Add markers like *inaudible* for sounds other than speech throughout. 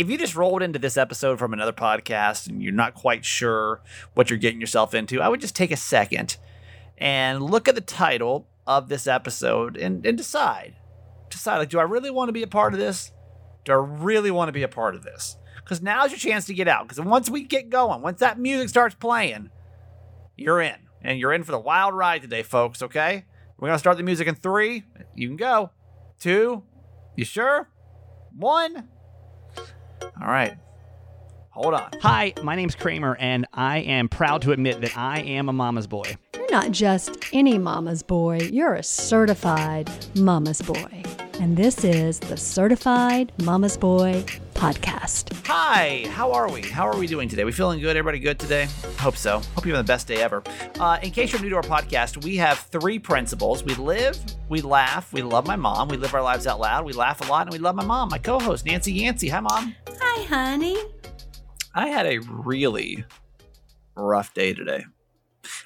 if you just rolled into this episode from another podcast and you're not quite sure what you're getting yourself into, I would just take a second and look at the title of this episode and, and decide. Decide, like, do I really want to be a part of this? Do I really want to be a part of this? Because now's your chance to get out. Because once we get going, once that music starts playing, you're in. And you're in for the wild ride today, folks, okay? We're going to start the music in three. You can go. Two. You sure? One. All right. Hold on. Hi, my name's Kramer, and I am proud to admit that I am a mama's boy. You're not just any mama's boy, you're a certified mama's boy. And this is the Certified Mama's Boy podcast. Hi, how are we? How are we doing today? We feeling good? Everybody good today? Hope so. Hope you're having the best day ever. Uh, in case you're new to our podcast, we have three principles. We live, we laugh, we love my mom, we live our lives out loud, we laugh a lot, and we love my mom, my co-host Nancy Yancey. Hi, mom. Hi, honey. I had a really rough day today.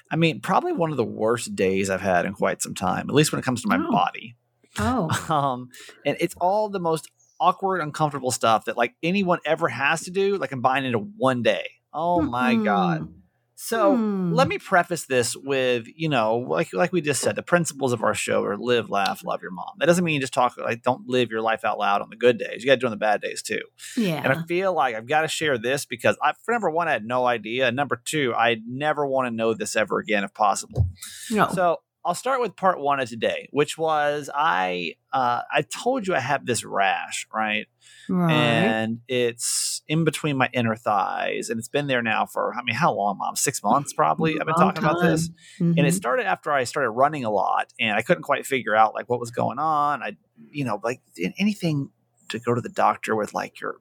I mean, probably one of the worst days I've had in quite some time, at least when it comes to my Oh. body. Oh, *laughs* Um, and it's all the most awkward, uncomfortable stuff that like anyone ever has to do, like combined into one day. Oh my god. Mm. So Hmm. let me preface this with, you know, like like we just said, the principles of our show are live, laugh, love your mom. That doesn't mean you just talk like don't live your life out loud on the good days. You got to do it on the bad days too. yeah. And I feel like I've got to share this because I, for number one, I had no idea. And number two, I never want to know this ever again if possible. no. So I'll start with part one of today, which was I uh, I told you I have this rash, right? right. And it's in between my inner thighs, and it's been there now for I mean, how long, Mom? Six months probably. I've been talking about this, time. and it Mhm. started after I started running a lot, and I couldn't quite figure out like what was going on. I, you know, like anything to go to the doctor with like your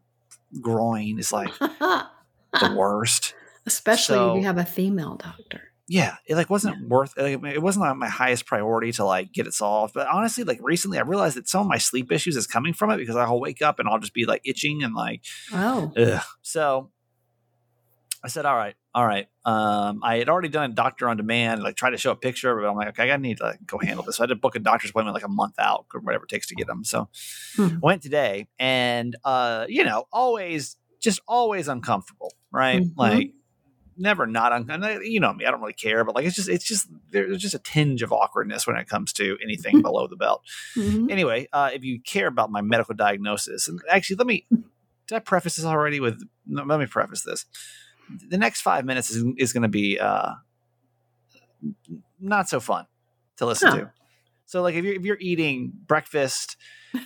groin is like the *laughs* worst. Especially So- if you have a female doctor. Yeah, it like wasn't worth like, it wasn't like my highest priority to like get it solved. But honestly, like recently I realized that some of my sleep issues is coming from it because I'll wake up and I'll just be like itching and like Oh. ugh. So I said, all right, all right. Um, I had already done a doctor on demand, like tried to show a picture, but I'm like, okay, I gotta need to like, go handle this. So I had to book a doctor's appointment like a month out or whatever it takes to get them. So Hmm. went today and uh, you know, always just always uncomfortable, right? Mhm. Like never not uncomfortable. You know me, I don't really care, but like it's just it's just there's just a tinge of awkwardness when it comes to anything below the belt. Mhm. Anyway, uh, if you care about my medical diagnosis, and actually, let me did I preface this already with? No, let me preface this. The next five minutes is, is going to be uh, not so fun to listen Huh. to. So, like, if you're if you're eating breakfast,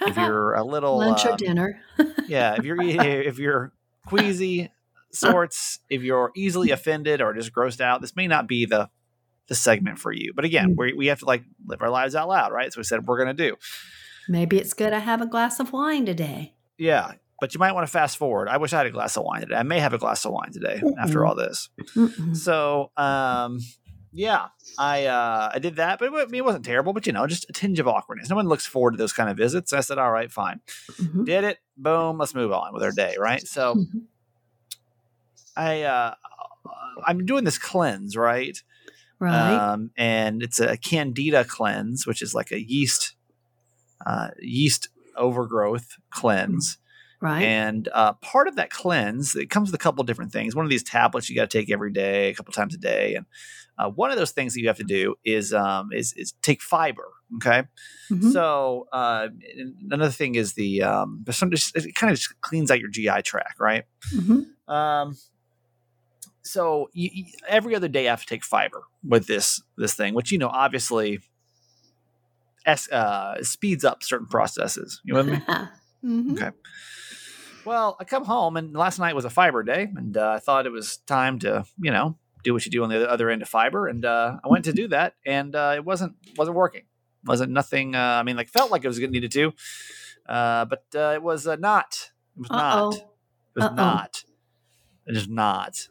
if you're a *laughs* little Lunch uh, or dinner. yeah, if you're eating, if you're *laughs* queasy sorts, if you're easily offended or just grossed out, this may not be the the segment for you. But again, Mm. we we have to like live our lives out loud, right? So we said we're going to do. Maybe it's good I have a glass of wine today. Yeah, but you might want to fast forward. I wish I had a glass of wine today. I may have a glass of wine today after Mm-mm. all this. Mm-mm. So, um, yeah, I uh, I did that, but it, it wasn't terrible. But you know, just a tinge of awkwardness. No one looks forward to those kind of visits. I said, all right, fine, Mhm. did it. Boom, let's move on with our day, right? So, Mhm. I uh, I'm doing this cleanse, right? Right. Um, and it's a candida cleanse, which is like a yeast uh, yeast overgrowth cleanse. right. And uh, part of that cleanse, it comes with a couple different things. One of these tablets you got to take every day, a couple times a day, and uh, one of those things that you have to do is um, is, is take fiber. Okay, Mhm. so uh, another thing is the um, some just, it kind of just cleans out your GI tract, right? Mhm. Um, so you, you- every other day I have to take fiber with this this thing, which you know obviously es- uh, speeds up certain processes. You with me? Mhm. Okay. Well, I come home and last night was a fiber day, and uh, I thought it was time to, you know, do what you do on the other end of fiber, and uh, I went to do that, and uh, it wasn't wasn't working. wasn't nothing. Uh, I mean, like felt like it was needed to, uh, but uh, it was uh, not. It was Uh-oh. not. It was Uh-oh. not. It is not.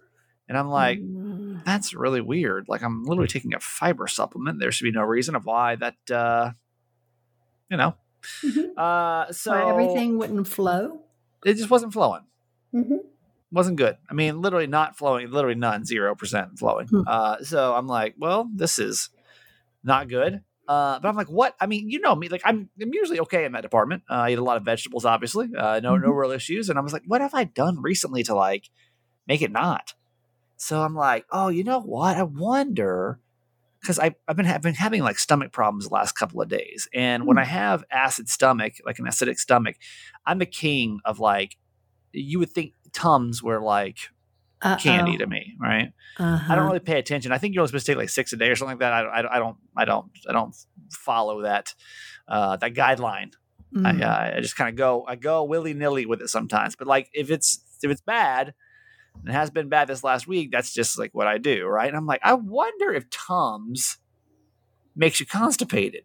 And I'm like, Mm. that's really weird. Like I'm literally taking a fiber supplement. There should be no reason of why that. Uh, you know. Mhm. Uh, so Why everything wouldn't flow. it just wasn't flowing. Mhm. wasn't good. I mean, literally not flowing, literally none, zero percent flowing. Hmm. Uh, so I'm like, well, this is not good. Uh, but I'm like, what? I mean, you know me. Like, I'm I'm usually okay in that department. Uh, I eat a lot of vegetables, obviously. Uh, no no real issues. And I was like, what have I done recently to like make it not? So I'm like, oh, you know what? I wonder because I've been, have been having like stomach problems the last couple of days. And when I have acid stomach, like an acidic stomach, I'm the king of like, you would think Tums were like Uh-oh. candy to me, right? Uh-huh. I don't really pay attention. I think you're only supposed to take like six a day or something like that. I, I, I don't, I don't, I don't follow that, uh, that guideline. Mm. I, uh, I just kind of go, I go willy nilly with it sometimes. But like, if it's, if it's bad, and it has been bad this last week, that's just like what I do, right? And I'm like, I wonder if Tums makes you constipated.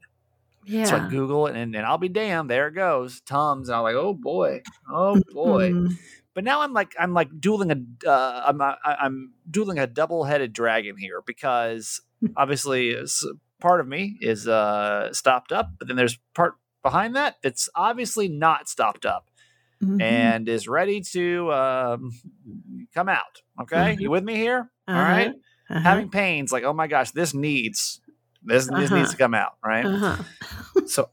yeah. So I Google it, and, and I'll be damned, there it goes, Tums. And I'm like, oh boy, oh boy. Mm. But now I'm like, I'm like dueling a, uh, I'm, I- I'm dueling a double-headed dragon here because obviously part of me is uh, stopped up, but then there's part behind that that's obviously not stopped up Mhm. and is ready to um, come out. Okay, Mhm. you with me here? All Uh-huh. right. Uh-huh. Having pains, like oh my gosh, this needs this this Uh-huh. needs to come out, right? Uh-huh. *laughs* So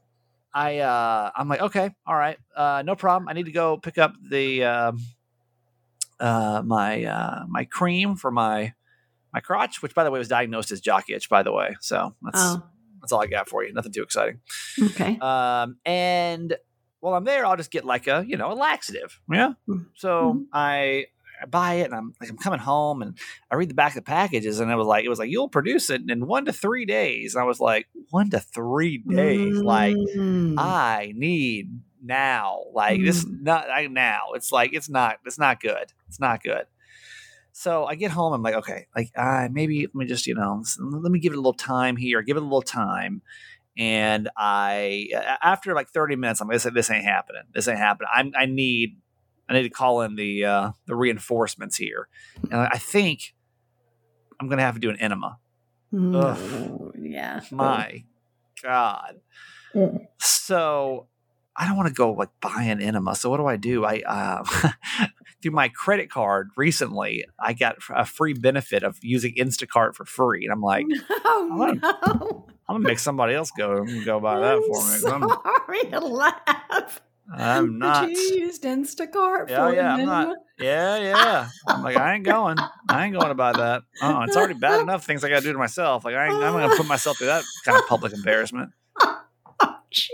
I uh, I'm like okay, all right, uh, no problem. I need to go pick up the um, uh, my uh, my cream for my my crotch, which by the way was diagnosed as jock itch, by the way. So that's Oh, that's all I got for you. Nothing too exciting. okay. Um, and while I'm there, I'll just get like a you know a laxative. Yeah. So I, I buy it, and I'm like I'm coming home, and I read the back of the packages, and it was like it was like you'll produce it in one to three days. And I was like one to three days, like Mm. I need now, like this not I, now. It's like it's not it's not good. It's not good. So I get home. I'm like, okay, like uh, maybe let me just you know let me give it a little time here. Give it a little time. And I, after like 30 minutes, I'm like, this, this ain't happening. This ain't happening. I'm, I need I need to call in the uh, the reinforcements here. And I think I'm gonna have to do an enema. Mm. Yeah. My God. Mm. So I don't want to go like buy an enema. So what do I do? I uh, *laughs* through my credit card recently, I got a free benefit of using Instacart for free, and I'm like, *laughs* Oh no! I'm gonna make somebody else go go buy that for me. 'cause I'm, Sorry to laugh. I'm not. But you used Instacart Yeah, for yeah, I'm not. Yeah, yeah. I'm like, I ain't going. I ain't going to buy that. Oh, it's already bad enough things I got to do to myself. Like, I ain't, I'm to put myself through that kind of public embarrassment.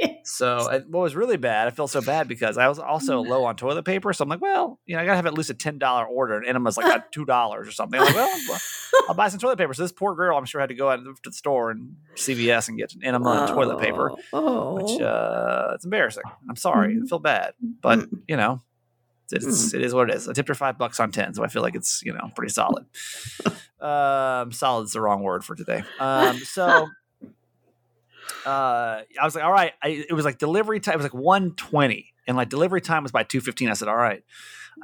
Oh. So, what was really bad, I felt so bad because I was also low on toilet paper. So I'm like, well, you know, I got to have at least a ten dollar order, and enemas like at two dollars or something. I'm like, well, I'll buy some toilet paper. So this poor girl, I'm sure, had to go out to the store and CVS and get an enema and toilet paper, Oh. which uh, it's embarrassing. I'm sorry, I feel bad, but Mm. you know, it's it is what it is. I tipped her five bucks on ten, so I feel like it's you know pretty solid. *laughs* um, solid's the wrong word for today. *laughs* Um, so uh, I was like, all right. I, it was like delivery time. It was like one twenty, and like delivery time was by two fifteen. I said, all right.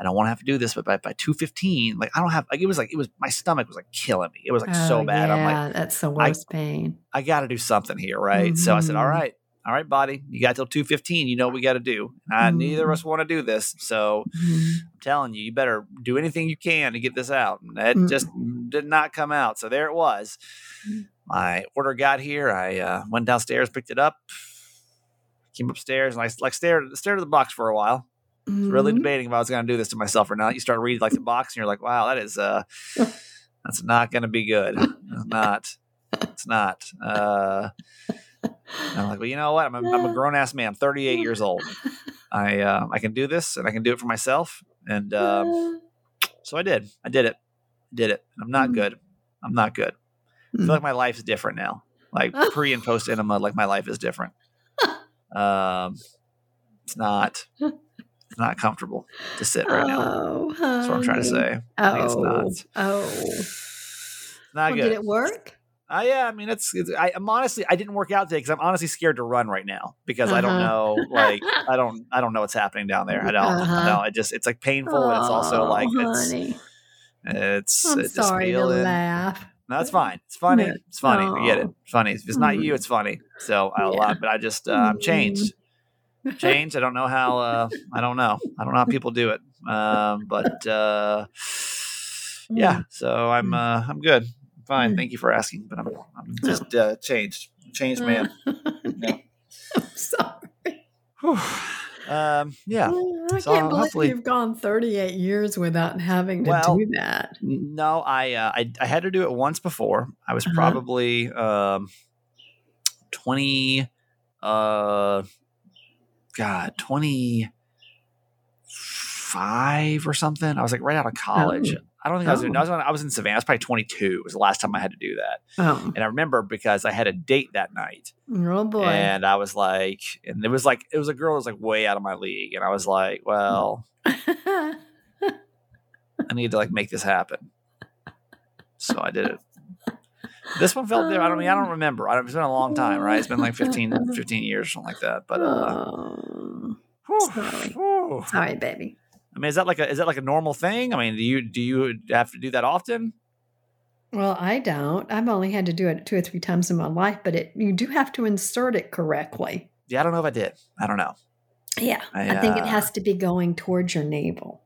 I don't want to have to do this, but by, by two fifteen, like I don't have. Like it was like it was my stomach was like killing me. It was like so Oh, bad. I'm like, yeah, that's the worst pain. I got to do something here, right? So I said, all Mhm. right, all right, body, you got till two fifteen. You know what we got to do. Uh, Neither of Mhm. us want to do this, so Mhm. I'm telling you, you better do anything you can to get this out. And that Mm. just did not come out. So there it was. Mm. My order got here. I uh, went downstairs, picked it up, came upstairs, and I like stared stared at the box for a while. Really Mhm. debating if I was going to do this to myself or not. You start reading like the box, and you're like, "Wow, that is uh, *laughs* that's not going to be good. It's not. It's not." Uh, and I'm like, well, you know what? I'm a, I'm a *laughs* grown ass man. I'm 38 years old. I uh, I can do this, and I can do it for myself. And *laughs* um, so I did. I did it. I Did it. I'm not Mm. good. I'm not good. I feel like my life is different now. Like *laughs* pre and post enema, like my life is different. Um, it's not. It's not comfortable to sit right now. Oh, That's what I'm trying to say. Think it's not. Oh, oh. Not Well, good. did it work? Uh, yeah, I mean, it's. it's I, I'm honestly, I didn't work out today because I'm honestly scared to run right now because I don't Uh-huh. know, like, *laughs* I don't, I don't know what's happening down there. I don't. Uh-huh. I don't. It just, it's like painful, and it's also Oh, like it's, honey. it's, I'm it's just sorry to laugh. No, it's fine. It's funny. It's funny. I get it. Oh. It's funny. If it's not Mm. you, it's funny. So I Yeah. love, but I just, uh, I'm changed. Changed. I don't know how. Uh, I don't know. I don't know how people do it. Um, but uh, yeah. So I'm, uh, I'm good. Fine. Thank you for asking, but I'm I'm just uh, changed, changed man. Yeah. *laughs* I'm sorry. Whew. um, yeah. I so can't believe you've gone 38 years without having to Well, do that. No, I, uh, I I had to do it once before. I was Uh-huh. probably um, twenty. Uh, God, twenty five or something. I was like right out of college. Oh. I don't think I was. In, Oh. I was. On, I was in Savannah. I was probably twenty two. It Was the last time I had to do that. Oh, And I remember because I had a date that night, oh boy. and I was like, and it was like it was a girl that was like way out of my league, and I was like, well, *laughs* I need to like make this happen. So I did it. This one felt different. I don't mean I don't remember. I don't, it's been a long time, right? It's been like 15, *laughs* 15 years, something like that. But uh, oh, whew, sorry. whew. sorry, baby. I mean, is that like a is that like a normal thing? I mean, do you do you have to do that often? Well, I don't. I've only had to do it two or three times in my life, but it you do have to insert it correctly. Yeah, I don't know if I did. I don't know. Yeah, I, I, think it uh, has to be going towards your navel.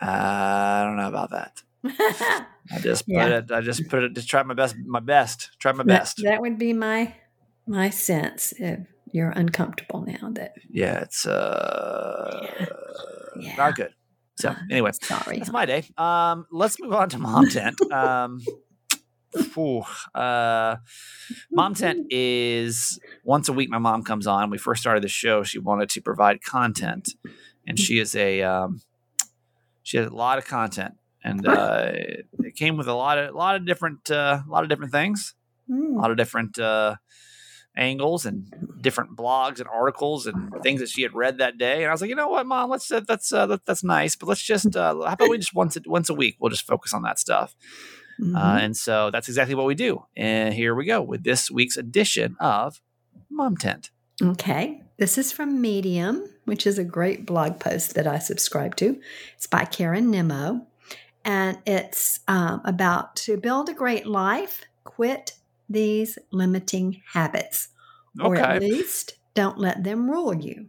Uh, I don't know about that. *laughs* I just put Yeah. it. I just put it. Just try my best. My best. Try my That- best. That, would be my my sense. If you're uncomfortable now, that yeah, it's uh, Yeah. not good. So anyway, sorry. That's my day. Um, let's move on to Mom Tent. Um, phew, uh, Mom Tent is once a week. My mom comes on. We first started the show. She wanted to provide content, and she is a um, she has a lot of content, and uh, it came with a lot of a lot of different uh, a lot of different things, a Mm. lot of different uh, angles and different blogs and articles and things that she had read that day. And I was like, you know what, mom, let's uh, that's uh, that, that's nice, but let's just uh, how about we just once a, once a week we'll just focus on that stuff. Uh, Mhm. and so that's exactly what we do. And here we go with this week's edition of Mom Tent. Okay. This is from Medium, which is a great blog post that I subscribe to. It's by Karen Nimmo. And it's um, about to build a great life, quit these limiting habits. Or Okay. at least don't let them rule you.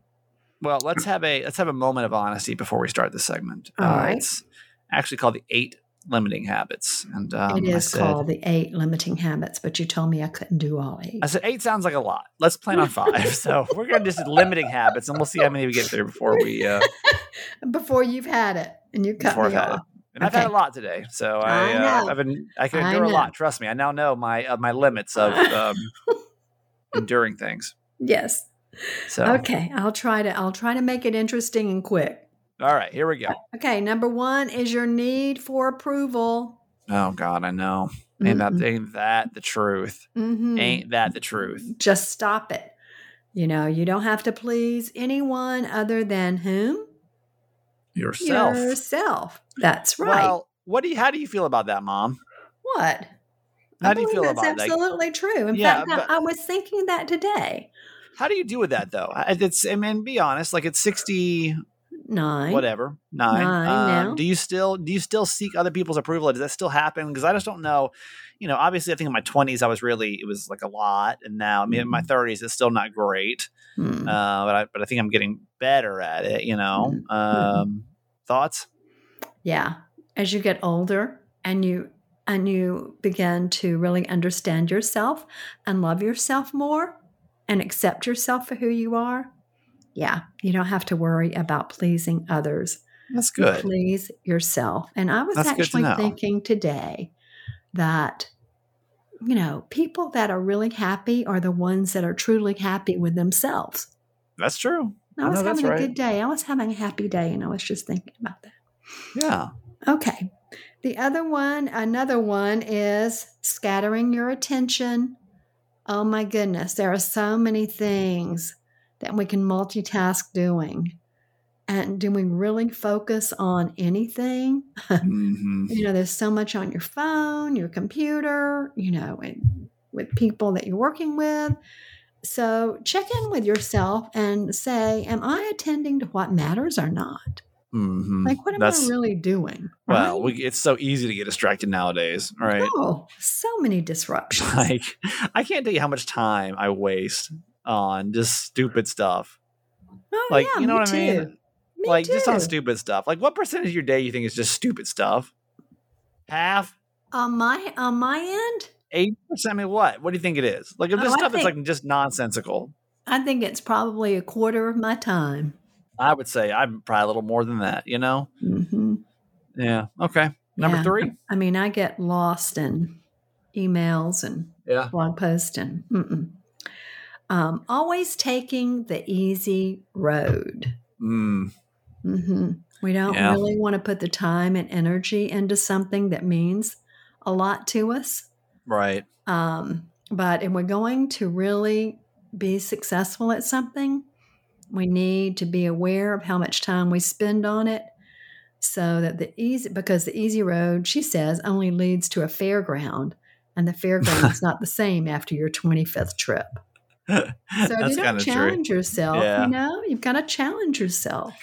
Well, let's have a let's have a moment of honesty before we start this segment. All uh, right. It's actually called the Eight Limiting Habits, and um, it I said, called the eight limiting habits, but you told me I couldn't do all eight. I said eight sounds like a lot. Let's plan on five. *laughs* so we're gonna just limiting habits, and we'll see how many we get through before we uh, *laughs* Before you've had it and you cut before I've me had it. off. And I've had a lot today, so I, I uh, I've been I can endure a lot. Trust me, I now know my uh, my limits of um, *laughs* enduring things. Yes. So Okay. I'll try to I'll try to make it interesting and quick. all right, here we go. Okay, number one is your need for approval. Oh God, I know. Ain't that Mm-mm. ain't that the truth? Mhm. Ain't that the truth? Just stop it. You know, you don't have to please anyone other than whom? Yourself. Yourself. That's right. Well, what do you? How do you feel about that, Mom? what? How I do you feel that's about that? absolutely true. In Yeah, fact, I- but- I was thinking that today. How do you deal with that though? I- It's I mean, be honest. Like it's sixty, Nine. whatever, nine. Nine Um. Do you still do you still seek other people's approval? Does that still happen? Because I just don't know. You know, obviously, I think in my twenties I was really it was like a lot, and now I mean in my thirties it's still not great. Hmm. Uh, but I but I think I'm getting better at it. You know, Mm-hmm. um, thoughts? Yeah. As you get older and you and you begin to really understand yourself and love yourself more and accept yourself for who you are, yeah, you don't have to worry about pleasing others. That's You good. Please yourself. And I was That's good to actually thinking today that you know, people that are really happy are the ones that are truly happy with themselves. That's true. I was No, having a right. good day. I was having a happy day and I was just thinking about that. Yeah. Okay. The other one, another one is scattering your attention. Oh my goodness, there are so many things that we can multitask doing. And do we really focus on anything? hmm *laughs* You know, there's so much on your phone, your computer, you know, and with people that you're working with. So check in with yourself and say, Am I attending to what matters or not? hmm Like, what am That's I really doing? well. right? We, it's so easy to get distracted nowadays, right? Oh, so many *laughs* disruptions. Like, I can't tell you how much time I waste on just stupid stuff. oh, Like, yeah, you know me what I mean? too. Me like, just on stupid stuff. Like, what percentage of your day you think is just stupid stuff? Half? On my on my end, Eighty percent. I mean, what? What do you think it is? Like, if Oh, this I stuff is like just nonsensical. I think it's probably a quarter of my time. I would say I'm probably a little more than that. You know? hmm Yeah. Okay. Number Yeah. three. I mean, I get lost in emails and Yeah. blog posts and. Um, always taking the easy road. Mm, hmm We don't Yeah. really want to put the time and energy into something that means a lot to us. Right. Um, but if we're going to really be successful at something, we need to be aware of how much time we spend on it so that the easy because the easy road she says only leads to a fairground and the fairground's *laughs* not the same after your 25th trip *laughs* so you don't of true. challenge yourself Yeah. you know you've got to challenge yourself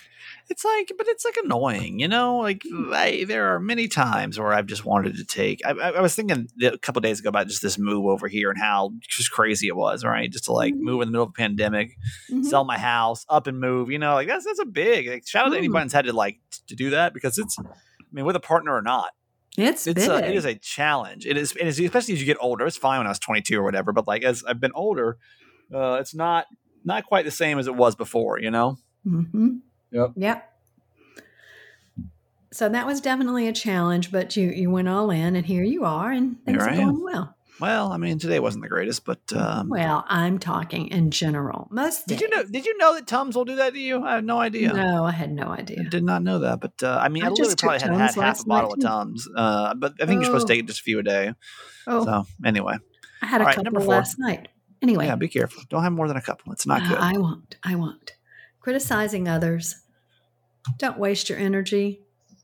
It's like, but it's like annoying, you know. Like I, there are many times where I've just wanted to take. I, I I was thinking a couple days ago about just this move over here and how just crazy it was, right? Just to like Mhm. move in the middle of a pandemic, Mhm. sell my house, up and move. You know, like that's that's a big. Like, shout out to Mm. anybody that's had to like to do that because it's. I mean, with a partner or not, it's, it's big. a, it is a challenge. It is, it is especially as you get older. It's fine when I was 22 or whatever, but like as I've been older, uh, it's not not quite the same as it was before. You know. Mm-hmm. Yep. Yep. So that was definitely a challenge, but you you went all in, and here you are, and things are going well. Well, I mean, today wasn't the greatest, but um, Well, I'm talking in general. Most Did you know? Did you know that Tums will do that to you? I have no idea. No, I had no I idea. did not know that. But uh, I mean, I, I literally probably had, had half a bottle of. Tums. Uh, but I think you're supposed to Oh. take just a few a day. Oh, So anyway, I had a right, couple last night. Anyway, yeah, be careful. Don't have more than a couple. It's not uh, good. I won't. I won't. Criticizing others. Don't waste your energy.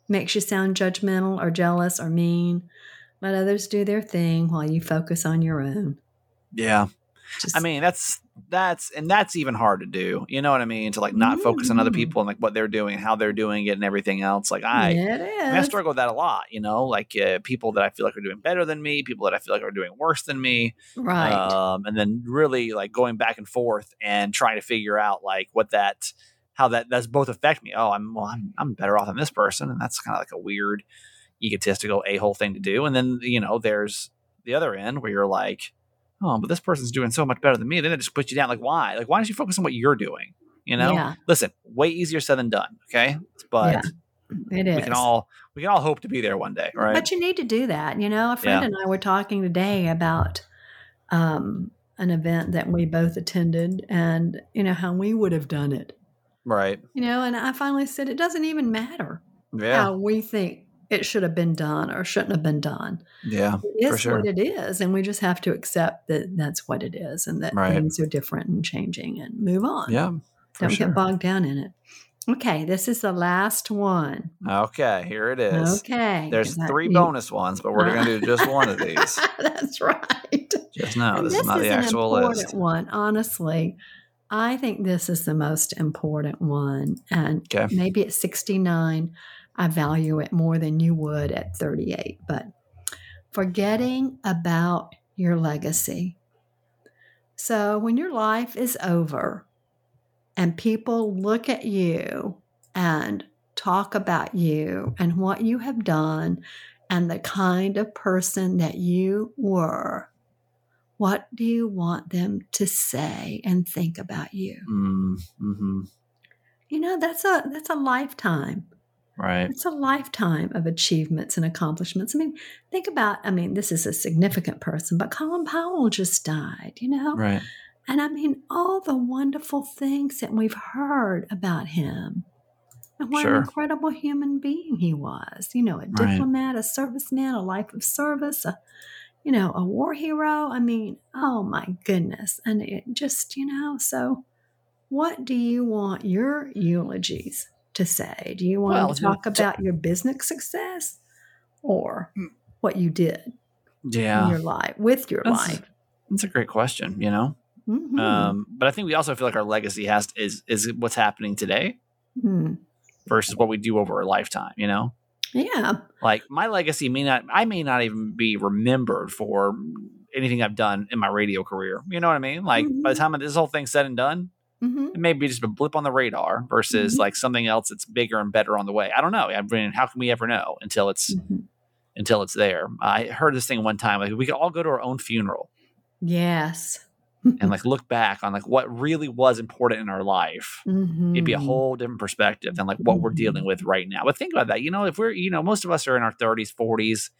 Makes you sound judgmental or jealous or mean. Let others do their thing while you focus on your own. yeah, Just, I mean that's that's and that's even hard to do. You know what I mean? To like not focus on other Mm. people and like what they're doing, how they're doing it, and everything else. Like I, I, mean, I struggle with that a lot. You know, like uh, people that I feel like are doing better than me, people that I feel like are doing worse than me. Right. um, and then really like going back and forth and trying to figure out like what that how that does both affect me oh i'm well i'm, I'm better off than this person and that's kind of like a weird egotistical a-hole thing to do and then you know there's the other end where you're like oh but this person's doing so much better than me then it just puts you down like why like why don't you focus on what you're doing you know Yeah. listen way easier said than done okay but Yeah, it is. we can all we can all hope to be there one day right But you need to do that. You know, a friend Yeah. and I were talking today about um, an event that we both attended and, you know, how we would have done it. right You know, and I finally said it doesn't even matter yeah how we think it should have been done or shouldn't have been done. yeah It For sure. what it is. And we just have to accept that that's what it is and that Right. things are different and changing and move on. yeah Don't sure. get bogged down in it. Okay, this is the last one. okay here it is Okay. there's three bonus ones, but we're going to do just one of these. *laughs* That's right. Just know And this, is not the actual list. one. Honestly, I think this is the most important one. And Okay. maybe it's 69, I value it more than you would at 38. But forgetting about your legacy. So when your life is over and people look at you and talk about you and what you have done and the kind of person that you were, what do you want them to say and think about you? Mm, hmm You know, that's a that's a lifetime. Right. It's a lifetime of achievements and accomplishments. I mean, think about, I mean, this is a significant person, but Colin Powell just died, you know? Right. And I mean, all the wonderful things that we've heard about him and what Sure. an incredible human being he was. You know, a Right. diplomat, a serviceman, a life of service, a, you know, a war hero. I mean, oh my goodness. And it just, you know, so what do you want your eulogies to say? Do you want Well, to talk about your business success or Mm. what you did in Yeah. your life, with your That's- life? That's a great question, you know? Mhm. Um, but I think we also feel like our legacy has is is what's happening today Mm. versus what we do over a lifetime, you know? Yeah. Like my legacy may not I may not even be remembered for anything I've done in my radio career. You know what I mean? Like by the Mhm. time this whole thing's said and done, hmm it may be just a blip on the radar versus Mhm. like something else that's bigger and better on the way. I don't know. I mean, how can we ever know until it's hmm until it's there. I heard this thing one time like we could all go to our own funeral Yes. and like *laughs* look back on like what really was important in our life. It'd be a Mhm. whole different perspective than like what we're Mhm. dealing with right now. But think about that. You know, if we're you know most of us are in our 30s, 40s,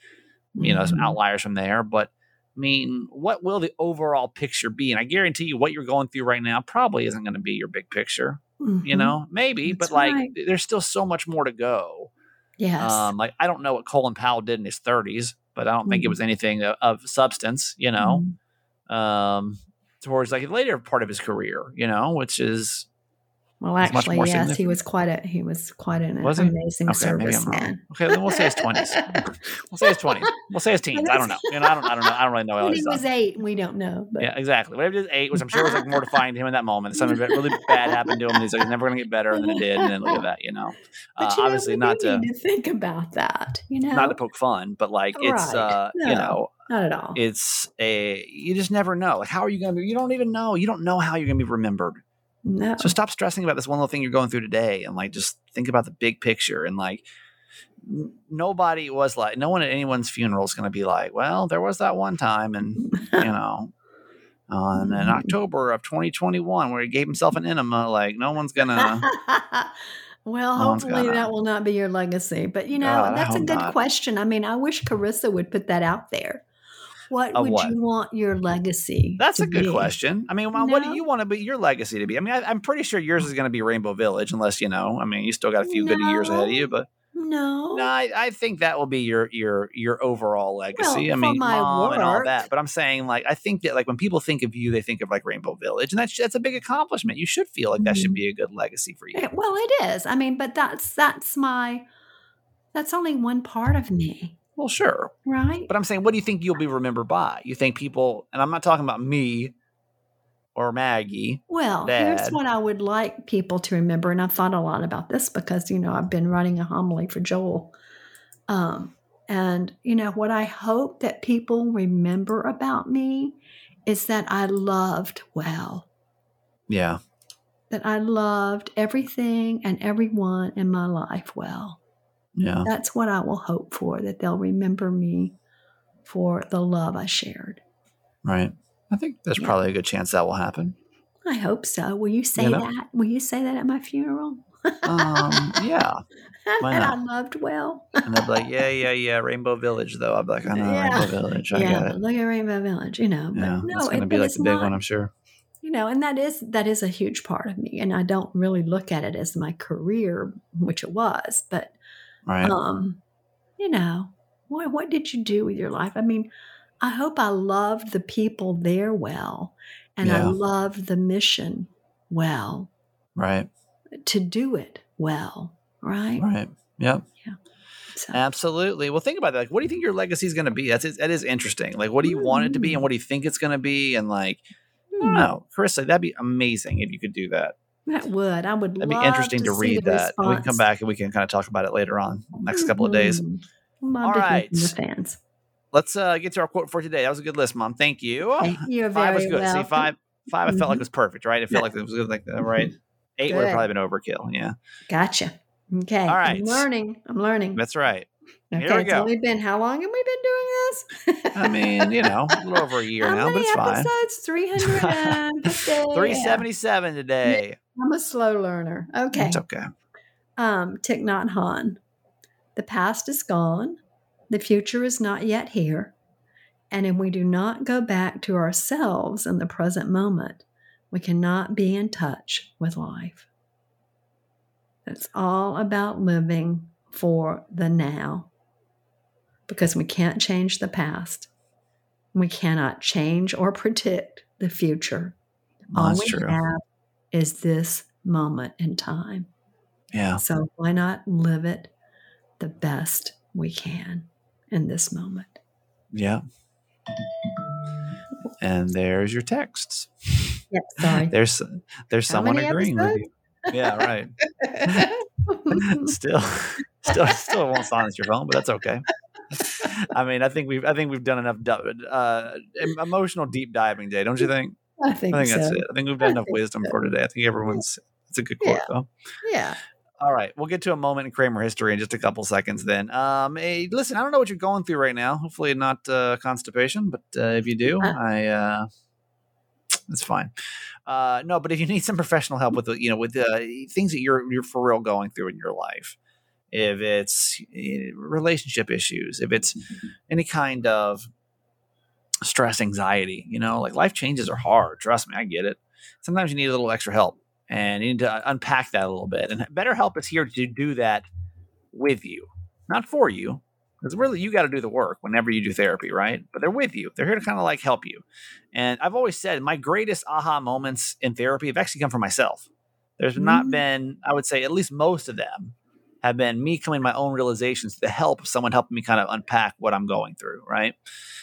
you know, some Mhm. outliers from there, but I mean, what will the overall picture be? And I guarantee you, what you're going through right now probably isn't going to be your big picture. You Mhm. know, maybe, That's but like, right. there's still so much more to go. Yes. Um, like, I don't know what Colin Powell did in his 30s, but I don't think it Mhm. was anything of, of substance. You know, Mhm. um, towards like the later part of his career. You know, which is Well, actually, yes, he was quite a he was quite an Was amazing okay. Serviceman. Okay, then we'll say his 20s. *laughs* we'll say his 20s. We'll say his teens. I don't know. You know, I don't. I don't know. I don't really know. *laughs* When he was eight, we don't know. But Yeah, exactly. Whatever was eight which I'm sure was like mortifying *laughs* to him in that moment. Something really bad happened to him, and he's like, "It's never going to get better," and then it did, and then look at that, you know. Uh, But you know, obviously, we not to need to think about that. You know, not to poke fun, but like it's Right. uh, you know, not at all. it's a you just never know. Like, how are you going to be? You don't even know. You don't know how you're going to be remembered. No, So stop stressing about this one little thing you're going through today, and like just think about the big picture. And like, n- nobody was like, no one at anyone's funeral is going to be like, well, there was that one time, and *laughs* you know, on in mm. October of 2021 where he gave himself an enema. Like, no one's gonna. *laughs* well, No hopefully that will not be your legacy. But you know, ah, God, that's a good not. question. I mean, I wish Carissa would put that out there. What would what? you want your legacy? That's a good be? question. I mean, well, what do you want to be your legacy to be? I mean, I, I'm pretty sure yours is going to be Rainbow Village, unless you know. I mean, you still got a few good years ahead of you, but No, no, I, I think that will be your your your overall legacy. I mean, mom and all that. But I'm saying, like, I think that like when people think of you, they think of like Rainbow Village, and that's that's a big accomplishment. You should feel like that should Mhm. be a good legacy for you. Well, it is. I mean, but that's that's my that's only one part of me, Well, sure, right? but I'm saying, what do you think you'll be remembered by? You think people, and I'm not talking about me or Maggie. Well, here's Dad. what I would like people to remember, and I've thought a lot about this because you know I've been writing a homily for Joel, um, and you know what I hope that people remember about me is that I loved well, Yeah, that I loved everything and everyone in my life well. Yeah, That's what I will hope for, that they'll remember me for the love I shared. right. I think there's Yeah. probably a good chance that will happen. I hope so. Will you say You know? that? Will you say that at my funeral? Um, yeah. *laughs* that I loved well. And they'll be like, yeah, yeah, yeah, Rainbow Village, though. I'll be like, I know, Yeah. Rainbow Village. I yeah, get it. look at Rainbow Village, you know. But Yeah, no, it's going to be like the big not, one, I'm sure. You know, and that is that is a huge part of me, and I don't really look at it as my career, which it was. But Right. um, you know, what what did you do with your life? I mean, I hope I loved the people there well, and I Yeah. loved the mission well right. to do it well, right? Right. Yep. So, Absolutely. Well, think about that. Like, what do you think your legacy is going to be? That's that is interesting. Like, what do you want it to be, and what do you think it's going to be? And like, I don't hmm, know, Carissa, that'd be amazing if you could do that. That would I would That'd be interesting to, see read that. And we can come back and we can kind of talk about it later on, next couple of days. Mhm. Love All to right. fans. Let's uh, get to our quote for today. That was a good list, Mom. Thank you. Thank- You're *sighs* Five was good. welcome. See, five, five, I felt like Mhm. was perfect, right? It felt like it was good, like uh, right. Eight would have probably been overkill. Yeah, Gotcha. Okay. All right. I'm learning. I'm learning. that's right. Okay. here we It's go. only been how long have we been doing this? I mean, you know, a little over a year *laughs* how now, but many it's fine. episodes? 350. *laughs* Three seventy seven today. I'm a slow learner. Okay. It's okay. Um, Thich Nhat Hanh. The past is gone. The future is not yet here. And if we do not go back to ourselves in the present moment, we cannot be in touch with life. It's all about living for the now because we can't change the past. We cannot change or predict the future. All That's we true. have is this moment in time. Yeah. So why not live it the best we can in this moment? Yeah. And there's your texts. Yep, sorry. There's there's How someone agreeing with you. Yeah, right. *laughs* *laughs* still still still won't silence your phone, but that's okay. I mean, I think we've I think we've done enough uh, emotional deep diving day, don't you think? I think, I think so. that's it. I think we've done I enough wisdom so. for today. I think everyone's it's a good quote Yeah. though. Yeah. All right, we'll get to a moment in Kramer history in just a couple seconds. Then, um, hey, listen, I don't know what you're going through right now. Hopefully, not uh, constipation, but uh, if you do, Uh. I uh, that's fine. Uh, no, but if you need some professional help with the, you know, with the things that you're you're for real going through in your life, if it's eh, relationship issues, if it's any kind of stress, anxiety, you know, like life changes are hard. Trust me, I get it. Sometimes you need a little extra help and you need to unpack that a little bit. And BetterHelp is here to do that with you, not for you, because really you got to do the work whenever you do therapy, right? But they're with you. They're here to kind of like help you. And I've always said my greatest aha moments in therapy have actually come from myself. There's not Mhm. been, I would say, at least most of them have been me coming to my own realizations to the help of someone helping me kind of unpack what I'm going through, right?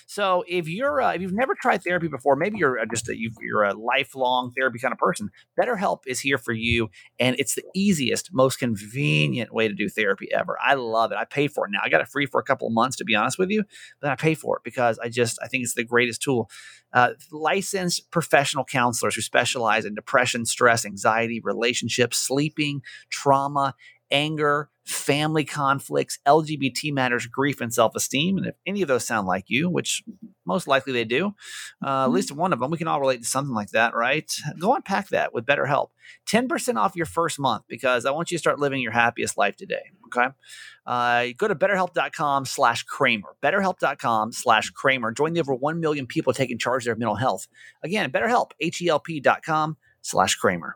So if you're uh, if you've never tried therapy before, maybe you're uh, just a, you you're a lifelong therapy kind of person. BetterHelp is here for you, and it's the easiest, most convenient way to do therapy ever. I love it. I pay for it now. I got it free for a couple of months, to be honest with you. Then I pay for it because I just I think it's the greatest tool. Uh, licensed professional counselors who specialize in depression, stress, anxiety, relationships, sleeping, trauma, anger, family conflicts, LGBT matters, grief, and self esteem. And if any of those sound like you, which most likely they do, uh, at least one of them, we can all relate to something like that, right? Go unpack that with BetterHelp. 10% off your first month because I want you to start living your happiest life today. Okay. Uh, go to betterhelp.com slash Kramer. Betterhelp.com slash Kramer. Join the over 1 million people taking charge of their mental health. Again, BetterHelp, H-E-L-P dot com slash Kramer.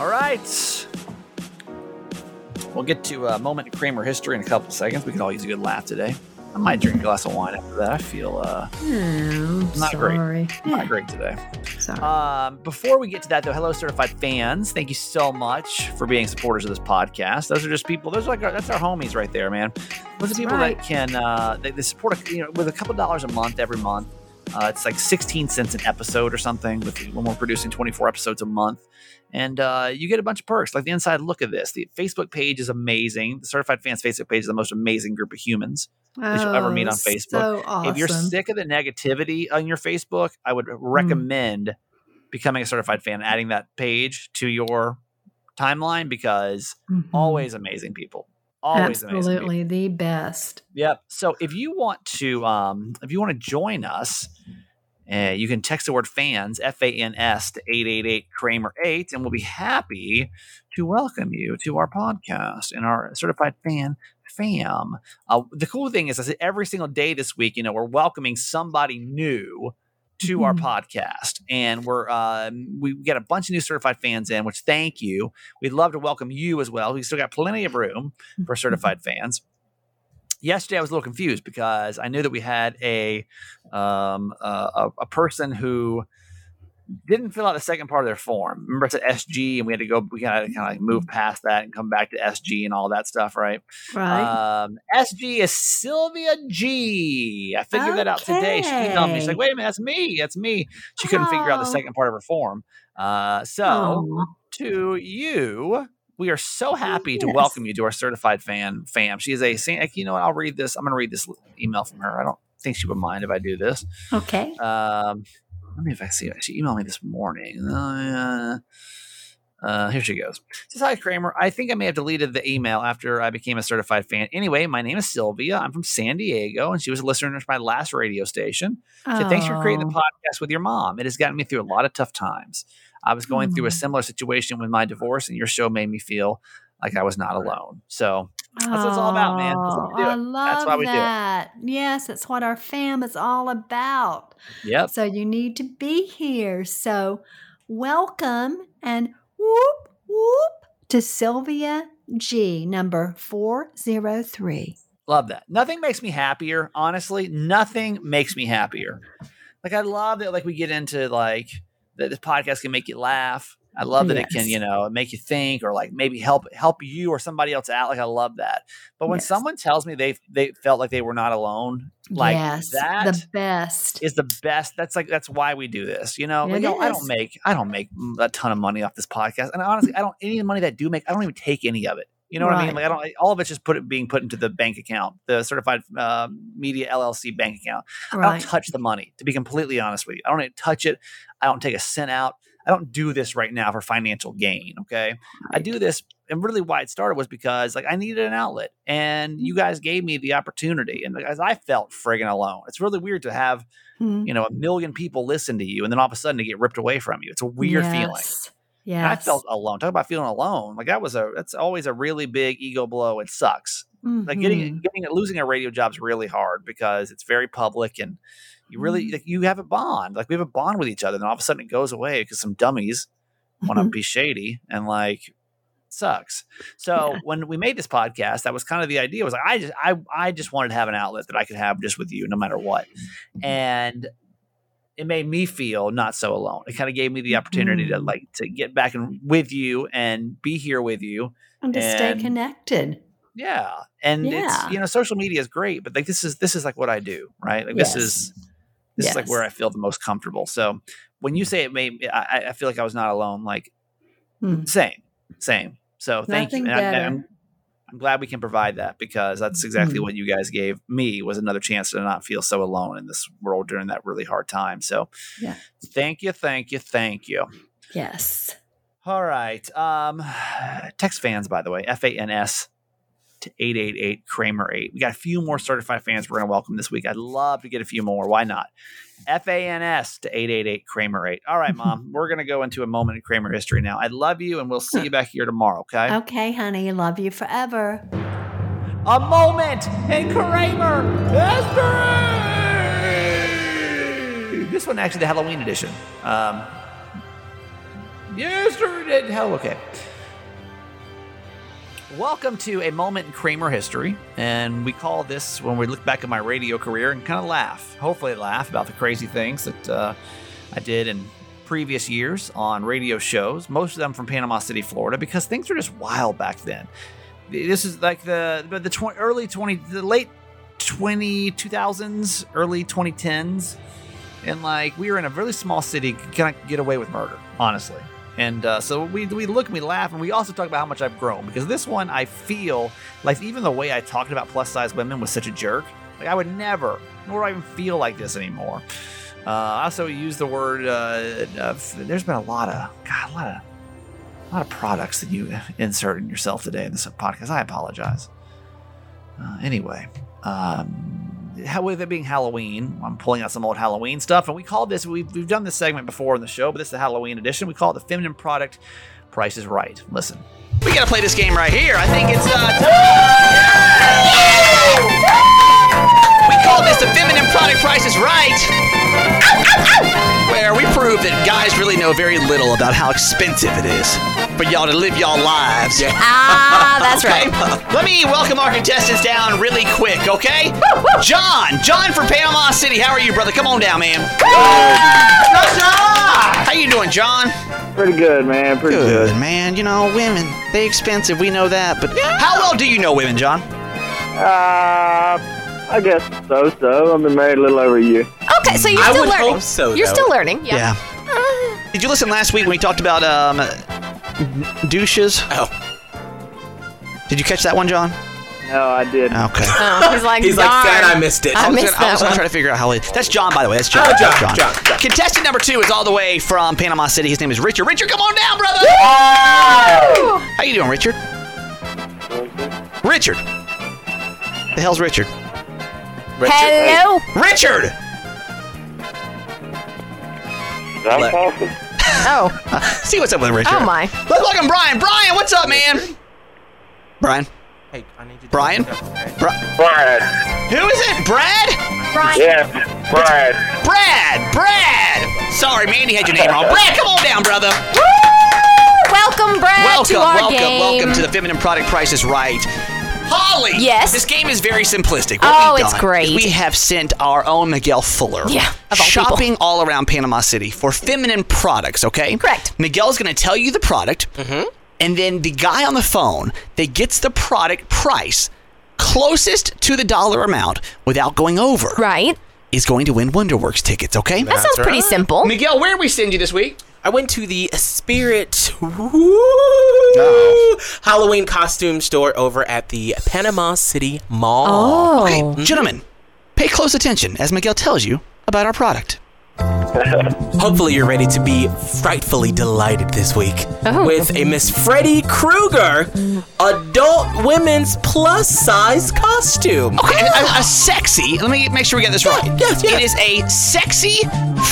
All right. We'll get to a moment in Kramer history in a couple seconds. We can all use a good laugh today. I might drink a glass of wine after that. I feel uh, Oh, Not great. sorry. not great today. Sorry. Um, before we get to that, though, hello, certified fans. Thank you so much for being supporters of this podcast. Those are just people. Those are like our, that's our homies right there, man. Those are people right. that can uh, they, they support a, you know with a couple dollars a month every month. Uh, it's like 16 cents an episode or something with, when we're producing 24 episodes a month. And uh, you get a bunch of perks, like the inside look of this. The Facebook page is amazing. The Certified Fans Facebook page is the most amazing group of humans that you'll ever meet on Oh, Facebook. So awesome. If you're sick of the negativity on your Facebook, I would recommend becoming a certified fan, adding that page to your timeline because Mhm. always amazing people. Always amazing. people. absolutely the best. Yep. So if you want to, um, if you want to join us, uh, you can text the word fans, F A N S, to 888 Kramer 8, and we'll be happy to welcome you to our podcast and our certified fan fam. Uh, the cool thing is, I said every single day this week, you know, we're welcoming somebody new to our Mhm. podcast and we're um, we got a bunch of new certified fans in which thank you we'd love to welcome you as well we still got plenty of room for *laughs* certified fans yesterday I was a little confused because I knew that we had a um, a, a person who didn't fill out the second part of their form. Remember, it's an SG, and we had to go. We got to kind of like move past that and come back to SG and all that stuff, right? Right. Um, SG is Sylvia G. I figured that out today. She emailed me. She's like, "Wait a minute, that's me. That's me." She couldn't figure out the Oh. second part of her form. Uh, so Aw. to you. We are so happy to Yes. welcome you to our certified fan fam. She is a San- you know what? I'll read this. I'm going to read this email from her. I don't think she would mind if I do this. okay. Um, let me if I see. She emailed me this morning. Uh, uh, here she goes. Says hi Kramer. I think I may have deleted the email after I became a certified fan. Anyway, my name is Sylvia. I'm from San Diego, and she was a listener to my last radio station. She said, Thanks for creating the Oh. podcast with your mom. It has gotten me through a lot of tough times. I was going through a Oh. similar situation with my divorce, and your show made me feel like I was not alone. So That's what it's all about, man. That's why we oh, do Oh, I it. love That's why we do it. that. Yes, that's what our fam is all about. Yep. So you need to be here. So welcome and whoop whoop to Sylvia G number 403. Love that. Nothing makes me happier, honestly. Nothing makes me happier. Like I love that like we get into like that this podcast can make you laugh. I love that it can, you know, make you think or like maybe help help you or somebody else out. Like I love that. But when Yes. someone tells me they they felt like they were not alone, like yes, that the best. is the best. That's like that's why we do this. You know, like, I don't make I don't make a ton of money off this podcast, and honestly, I don't any of the money that I do make. I don't even take any of it. You know what I mean? Like I don't. All of it's just put it being put into the bank account, the certified uh, media LLC bank account. I don't touch the money. To be completely honest with you, I don't even touch it. I don't take a cent out. I don't do this right now for financial gain. Okay, I do this, and really why it started was because like I needed an outlet, and you guys gave me the opportunity, and as I felt friggin' alone. It's really weird to have Mhm. you know a million people listen to you, and then all of a sudden to get ripped away from you. It's a weird feeling. Yes. And Yes. I felt alone. Talk about feeling alone. Like that was a that's always a really big ego blow. It sucks. Like getting Mhm. getting losing a radio job is really hard because it's very public and you really Mm-hmm. like you have a bond. Like we have a bond with each other, and all of a sudden it goes away because some dummies want to Mhm. be shady and like sucks. So Yeah. when we made this podcast, that was kind of the idea. Was like I just I I just wanted to have an outlet that I could have just with you, no matter what, and it made me feel not so alone. It kind of gave me the opportunity to Mhm. like to get back and with you and be here with you. and to stay connected. Yeah, and Yeah. it's you know social media is great, but like this is this is like what I do, right? Like this is this is like where I feel the most comfortable. So when you say it made, I, I feel like I was not alone. Like Mhm. same, same. So thank Nothing you. And I, better. I'm glad we can provide that because that's exactly Mhm. what you guys gave me was another chance to not feel so alone in this world during that really hard time. So Yeah. thank you, thank you, thank you. Yes. All right. Um, text fans, by the way, F A N S to 888 Kramer 8. We got a few more certified fans we're going to welcome this week. I'd love to get a few more. Why not? F A N S to 888 Kramer 8. All right, mom. *laughs* we're going to go into a moment in Kramer history now. I love you, and we'll see you back here tomorrow, okay? Okay, honey. Love you forever. A moment in Kramer history. This one actually the Halloween edition. Um, yesterday, hell, okay. Welcome to a moment in Kramer history, and we call this when we look back at my radio career and kind of laugh. Hopefully, laugh about the crazy things that uh, I did in previous years on radio shows. Most of them from Panama City, Florida, because things were just wild back then this is like the the, tw- early 20 the late 20 2000s early 2010s and like we were in a really small city kind of get away with murder honestly and uh, so we, we look and we laugh and we also talk about how much i've grown because this one i feel like even the way i talked about plus size women was such a jerk like i would never nor do i even feel like this anymore uh, i also use the word uh, of, there's been a lot of god a lot of a lot of products that you insert in yourself today in this podcast. I apologize. Uh, anyway, um, with it being Halloween, I'm pulling out some old Halloween stuff, and we call this. We've, we've done this segment before in the show, but this is the Halloween edition. We call it the feminine product. Price is right. Listen, we gotta play this game right here. I think it's uh. We call this the feminine product. Price is right. Where we prove that guys really know very little about how expensive it is for y'all to live y'all lives. Ah, that's Okay, right. Let me welcome our contestants down really quick, okay? John, John from Panama City. How are you, brother? Come on down, man. How you doing, John? Pretty good, man. Pretty good. man. You know, women, they expensive. We know that. But how well do you know women, John? Uh, I guess so. So I've been married a little over a year. Okay, so you're I still would learning. hope so, You're though. still learning. Yeah. Did you listen last week when we talked about um, douches? Oh. Did you catch that one, John? No, I didn't. Okay. Oh, *laughs* he's like, He's like, darn. sad I missed it. I was missed gonna, I was gonna one. try to figure out how it. That's John, by the way. That's John. Oh, John, John, John. Contestant number two is all the way from Panama City. His name is Richard. Richard, come on down, brother. How you doing, Richard? Richard. The hell's Richard? Hello. Richard. I'm Let- talking. Oh, *laughs* See what's up with Richard. oh my. Let's welcome Brian. Brian, what's up, man? Brian. Hey, I need you to Brian? pick up, okay? Brad. Who is it? Brad? Brian. Yeah, Brad. Brad. Brad. Sorry, Mandy had your name wrong. *laughs* Brad, come on down, brother. Woo! Welcome, Brad, welcome, to our welcome, game. welcome to the Feminine Product Price is Right. Molly. Yes? This game is very simplistic. What Oh, we've it's done great. is We have sent our own Miguel Fuller. Yeah, of all shopping people. all around Panama City for feminine products. Okay. Correct. Miguel's going to tell you the product, Mm-hmm. and then the guy on the phone that gets the product price closest to the dollar amount without going over Right. is going to win Wonderworks tickets. Okay. That sounds pretty simple. Miguel, where did we send you this week? I went to the Spirit Oh. Halloween costume store over at the Panama City Mall. Oh. Okay, gentlemen, pay close attention as Miguel tells you about our product. Hopefully, you're ready to be frightfully delighted this week Oh. with a Miss Freddy Krueger adult women's plus size costume. Okay, a, a sexy. Let me make sure we get this right. yes, yes. It is a sexy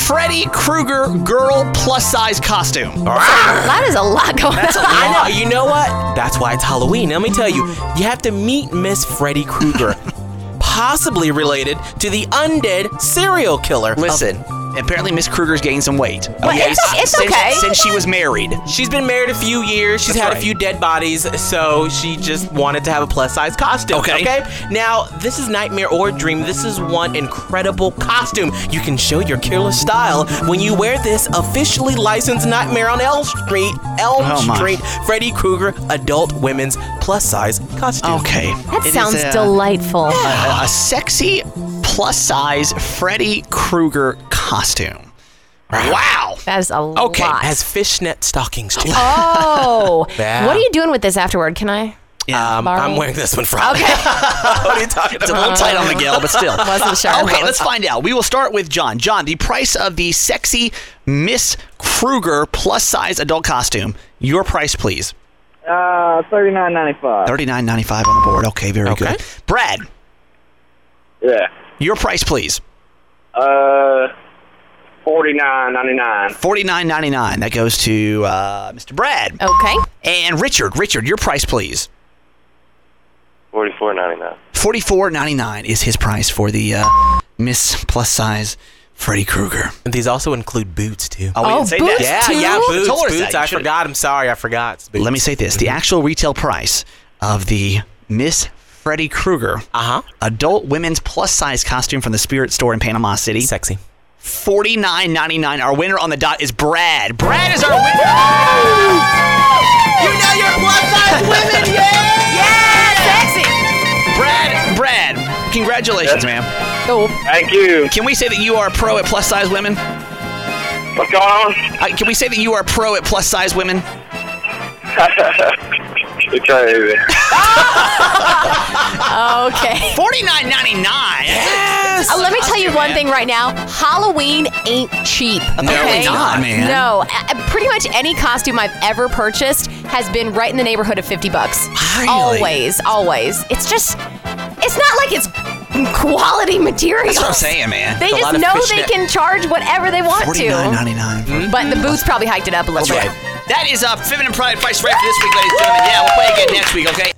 Freddy Krueger girl plus size costume. That is a lot going on. I know. You know what? That's why it's Halloween. Let me tell you, you have to meet Miss Freddy Krueger, *laughs* possibly related to the undead serial killer. of- Listen, apparently Miss Krueger's gained some weight. Well, it's- it's since, okay. Since she was married. She's been married a few years. She's That's had right. a few dead bodies, so she just wanted to have a plus size costume. Okay. Okay. Now, this is Nightmare or Dream. This is one incredible costume. You can show your killer style when you wear this officially licensed Nightmare on Elm Street, Elm Oh. Street, Freddy Krueger adult women's plus size costume. Okay. That It is sounds a- delightful. A, a sexy plus size Freddy Krueger costume. Wow. That is a lot. Okay, lot. Has fishnet stockings too. oh. *laughs* Yeah. What are you doing with this afterward? Can I? Um, I'm wearing this one Friday. Okay. *laughs* what are you talking about? It's a little tight on Miguel, but still. *laughs* Wasn't sure. Okay, let's find out. We will start with John. John, the price of the sexy Miss Krueger plus size adult costume. Your price, please. Uh, thirty nine ninety five. Thirty nine ninety five on the board. Okay, very Okay. good. Brad, Yeah. Your price, please. Uh, forty nine ninety nine. Forty nine ninety nine. That goes to uh, Mr. Brad Okay. and Richard. Richard, your price, please. Forty four ninety nine. Forty four ninety nine is his price for the uh, Miss plus size Freddy Krueger. And these also include boots too. Oh, we Oh, didn't say boots that. Yeah, too? yeah, boots, Told boots. I forgot. I'm sorry, I forgot. Boots. Let me say this: the actual retail price of the Miss Freddy Krueger Uh huh. adult women's plus size costume from the Spirit Store in Panama City. Sexy. Forty nine ninety nine. Our winner on the dot is Brad. Brad is our winner. You know your plus size women, yeah. Yeah, sexy. Brad, Brad, congratulations, ma'am. Oh, Thank you. Can we say that you are a pro at plus size women? What's going on? Uh, can we say that you are a pro at plus size women? *laughs* You're crazy. *laughs* okay. Forty nine ninety nine. Yes. Uh, let me tell you one thing right now. Halloween ain't cheap. Apparently okay? not, man. No, uh, pretty much any costume I've ever purchased has been right in the neighborhood of 50 bucks. Really? Always, always. It's just, it's not like it's quality material. That's what I'm saying, man. They a lot just know they fishnet. can charge whatever they want Forty nine to. ninety nine. But the boots probably hiked it up a little That's bit. right. That is a feminine pride price right for this week, ladies and gentlemen. Yeah, we'll play again next week. Okay.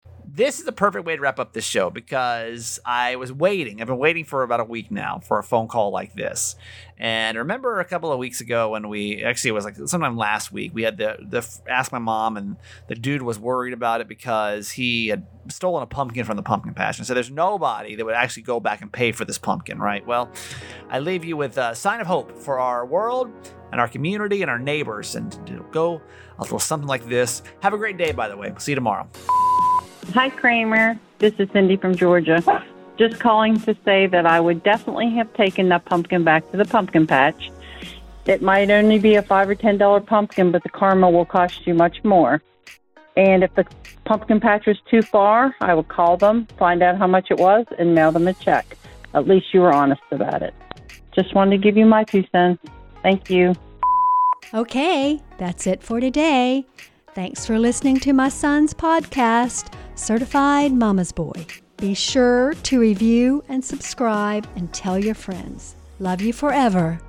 This is the perfect way to wrap up this show because I was waiting. I've been waiting for about a week now for a phone call like this. And remember a couple of weeks ago when we actually it was like sometime last week we had the the ask my mom and the dude was worried about it because he had stolen a pumpkin from the pumpkin patch and so there's nobody that would actually go back and pay for this pumpkin, right? Well, I leave you with a sign of hope for our world and our community and our neighbors and go a little something like this. Have a great day, by the way. See you tomorrow. Hi, Kramer. This is Cindy from Georgia. Just calling to say that I would definitely have taken that pumpkin back to the pumpkin patch. It might only be a five or ten dollar pumpkin, but the karma will cost you much more. And if the pumpkin patch was too far, I would call them, find out how much it was, and mail them a check. At least you were honest about it. Just wanted to give you my two cents. Thank you. Okay, that's it for today. Thanks for listening to my son's podcast, Certified Mama's Boy. Be sure to review and subscribe and tell your friends. Love you forever.